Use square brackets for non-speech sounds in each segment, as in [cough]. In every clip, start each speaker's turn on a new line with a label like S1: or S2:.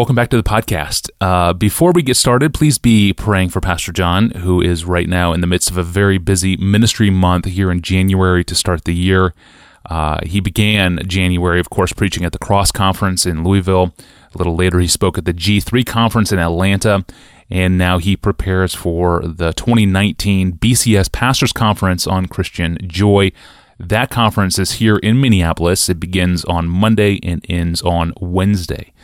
S1: Welcome back to the podcast. Uh, before we get started, please be praying for Pastor John, who is right now in the midst of a very busy ministry month here in January to start the year. Uh, he began January, of course, preaching at the Cross Conference in Louisville. A little later, he spoke at the G3 Conference in Atlanta, and now he prepares for the 2019 BCS Pastors Conference on Christian Joy. That conference is here in Minneapolis. It begins on Monday and ends on Wednesday.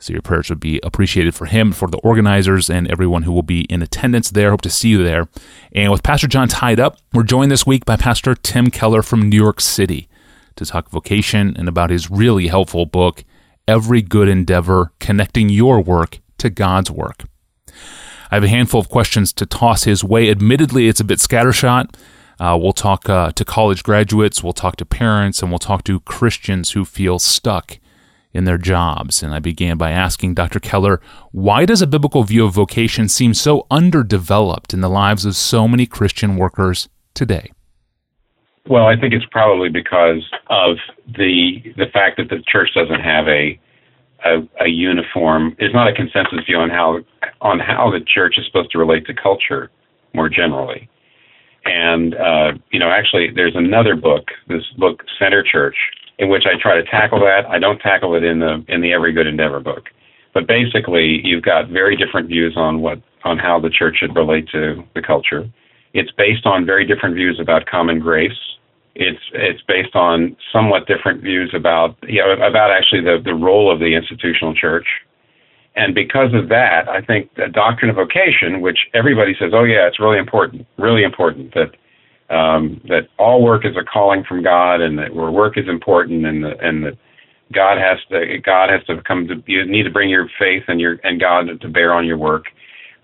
S1: So your prayers would be appreciated for him, for the organizers, and everyone who will be in attendance there. Hope to see you there. And with Pastor John tied up, we're joined this week by Pastor Tim Keller from New York City to talk vocation and about his really helpful book, Every Good Endeavor Connecting Your Work to God's Work. I have a handful of questions to toss his way. Admittedly, it's a bit scattershot. Uh, we'll talk uh, to college graduates, we'll talk to parents, and we'll talk to Christians who feel stuck in their jobs. And I began by asking Dr. Keller, why does a biblical view of vocation seem so underdeveloped in the lives of so many Christian workers today?
S2: Well, I think it's probably because of the the fact that the church doesn't have a a, a uniform. There's not a consensus view on how on how the church is supposed to relate to culture more generally. And uh, you know, actually, there's another book, this book, Center Church, in which I try to tackle that. I don't tackle it in the in the Every Good Endeavor book, but basically, you've got very different views on what on how the church should relate to the culture. It's based on very different views about common grace. It's it's based on somewhat different views about you know, about actually the the role of the institutional church. And because of that, I think the doctrine of vocation, which everybody says, oh yeah, it's really important, really important that um, that all work is a calling from God, and that where work is important, and the, and that God has to God has to come to you need to bring your faith and your and God to bear on your work.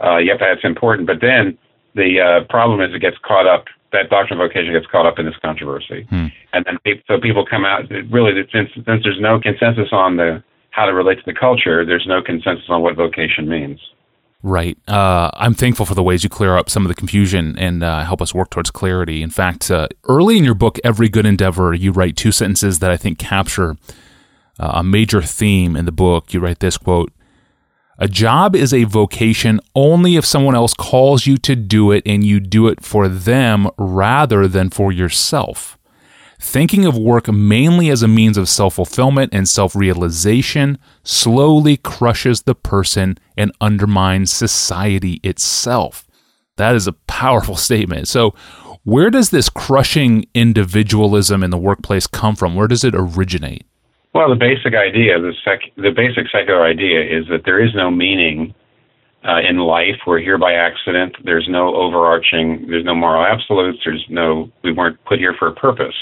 S2: Uh, yep, that's important. But then the uh, problem is it gets caught up. That doctrine of vocation gets caught up in this controversy, hmm. and then so people come out. Really, since since there's no consensus on the how to relate to the culture, there's no consensus on what vocation means.
S1: Right. Uh, I'm thankful for the ways you clear up some of the confusion and uh, help us work towards clarity. In fact, uh, early in your book, Every Good Endeavor, you write two sentences that I think capture uh, a major theme in the book. You write this quote, a job is a vocation only if someone else calls you to do it and you do it for them rather than for yourself. Thinking of work mainly as a means of self fulfillment and self realization slowly crushes the person and undermines society itself. That is a powerful [laughs] statement. So, where does this crushing individualism in the workplace come from? Where does it originate?
S2: Well, the basic idea, the, sec- the basic secular idea, is that there is no meaning uh, in life. We're here by accident. There's no overarching. There's no moral absolutes. There's no. We weren't put here for a purpose.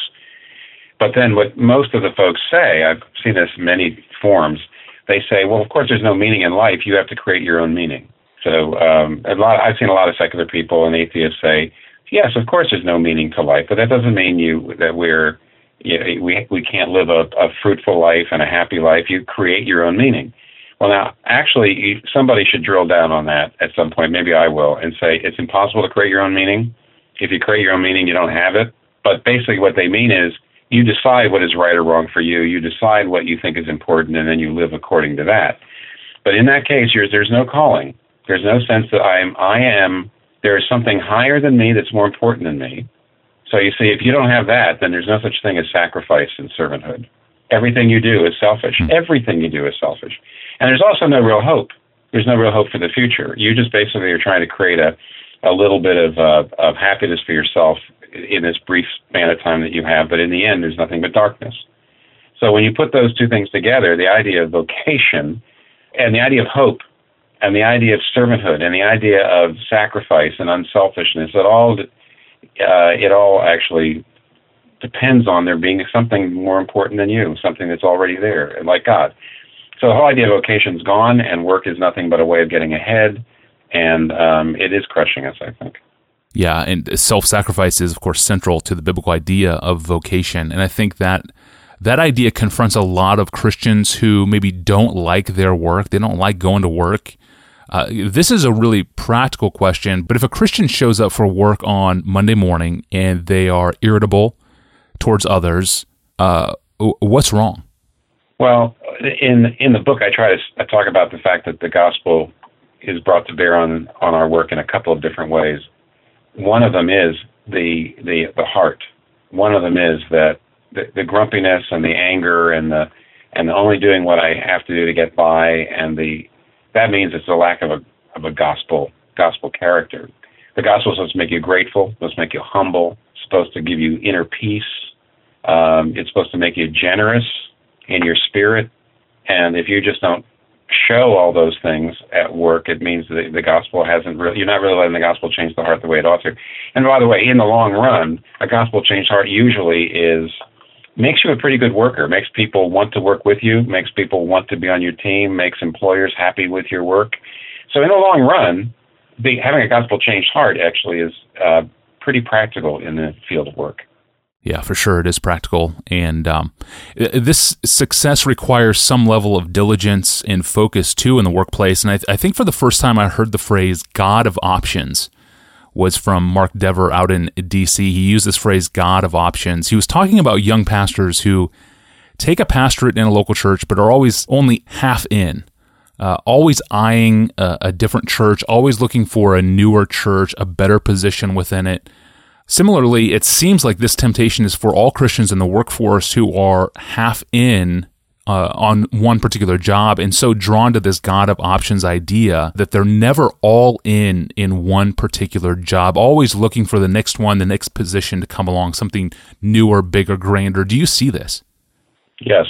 S2: But then what most of the folks say, I've seen this in many forms, they say, well, of course, there's no meaning in life. You have to create your own meaning. So um, a lot, I've seen a lot of secular people and atheists say, yes, of course, there's no meaning to life, but that doesn't mean you that we're you know, we we can't live a, a fruitful life and a happy life. You create your own meaning. Well, now, actually, somebody should drill down on that at some point. Maybe I will, and say it's impossible to create your own meaning. If you create your own meaning, you don't have it. But basically, what they mean is you decide what is right or wrong for you. You decide what you think is important, and then you live according to that. But in that case, there's no calling. There's no sense that I am. I am. There is something higher than me that's more important than me. So you see, if you don't have that, then there's no such thing as sacrifice and servanthood. Everything you do is selfish. Mm-hmm. Everything you do is selfish. And there's also no real hope. There's no real hope for the future. You just basically are trying to create a, a little bit of, uh, of happiness for yourself in this brief span of time that you have, but in the end, there's nothing but darkness. So when you put those two things together, the idea of vocation and the idea of hope and the idea of servanthood and the idea of sacrifice and unselfishness, it all, uh, it all actually depends on there being something more important than you, something that's already there, like God. So the whole idea of vocation is gone, and work is nothing but a way of getting ahead, and um, it is crushing us, I think.
S1: Yeah, and self-sacrifice is of course central to the biblical idea of vocation, and I think that that idea confronts a lot of Christians who maybe don't like their work. They don't like going to work. Uh, this is a really practical question, but if a Christian shows up for work on Monday morning and they are irritable towards others, uh, what's wrong?
S2: Well, in in the book, I try to I talk about the fact that the gospel is brought to bear on on our work in a couple of different ways. One of them is the the the heart. One of them is that the, the grumpiness and the anger and the and the only doing what I have to do to get by and the that means it's a lack of a of a gospel gospel character. The gospel is supposed to make you grateful, supposed to make you humble, supposed to give you inner peace. Um, it's supposed to make you generous in your spirit. And if you just don't show all those things at work, it means that the gospel hasn't really, you're not really letting the gospel change the heart the way it ought to. And by the way, in the long run, a gospel changed heart usually is makes you a pretty good worker, makes people want to work with you, makes people want to be on your team, makes employers happy with your work. So in the long run, the, having a gospel changed heart actually is uh, pretty practical in the field of work.
S1: Yeah, for sure, it is practical, and um, this success requires some level of diligence and focus too in the workplace. And I, th- I, think for the first time I heard the phrase "God of options" was from Mark Dever out in D.C. He used this phrase "God of options." He was talking about young pastors who take a pastorate in a local church, but are always only half in. Uh, always eyeing a, a different church, always looking for a newer church, a better position within it Similarly, it seems like this temptation is for all Christians in the workforce who are half in uh, on one particular job and so drawn to this God of options idea that they're never all in in one particular job, always looking for the next one, the next position to come along, something newer, bigger, grander. Do you see this?
S2: Yes.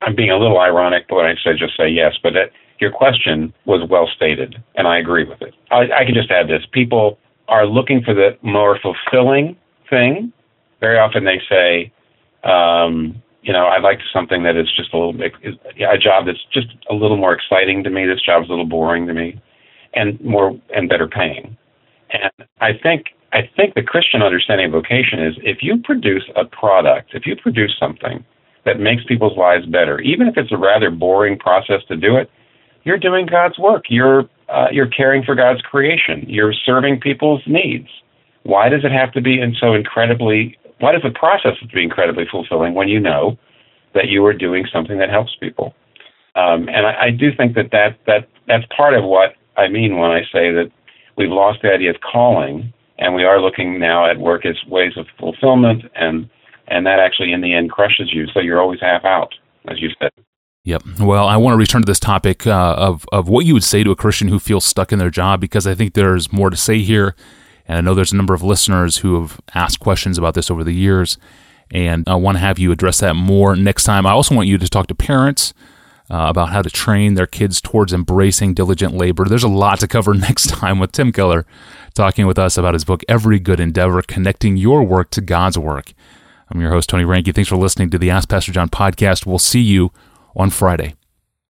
S2: I'm being a little ironic when I just say yes, but that, your question was well stated, and I agree with it. I, I can just add this: people are looking for the more fulfilling thing, very often they say, um, you know, I'd like something that is just a little bit, a job that's just a little more exciting to me. This job's a little boring to me, and more and better paying. And I think I think the Christian understanding of vocation is if you produce a product, if you produce something that makes people's lives better, even if it's a rather boring process to do it, you're doing God's work. You're uh, you're caring for God's creation. You're serving people's needs. Why does it have to be in so incredibly? Why does the process have to be incredibly fulfilling when you know that you are doing something that helps people? Um, and I, I do think that, that that that's part of what I mean when I say that we've lost the idea of calling, and we are looking now at work as ways of fulfillment, and and that actually in the end crushes you. So you're always half out, as you said.
S1: Yep. Well, I want to return to this topic uh, of of what you would say to a Christian who feels stuck in their job because I think there's more to say here, and I know there's a number of listeners who have asked questions about this over the years, and I want to have you address that more next time. I also want you to talk to parents. Uh, about how to train their kids towards embracing diligent labor. There's a lot to cover [laughs] next time with Tim Keller talking with us about his book, Every Good Endeavor Connecting Your Work to God's Work. I'm your host, Tony Reinke. Thanks for listening to the Ask Pastor John podcast. We'll see you on Friday.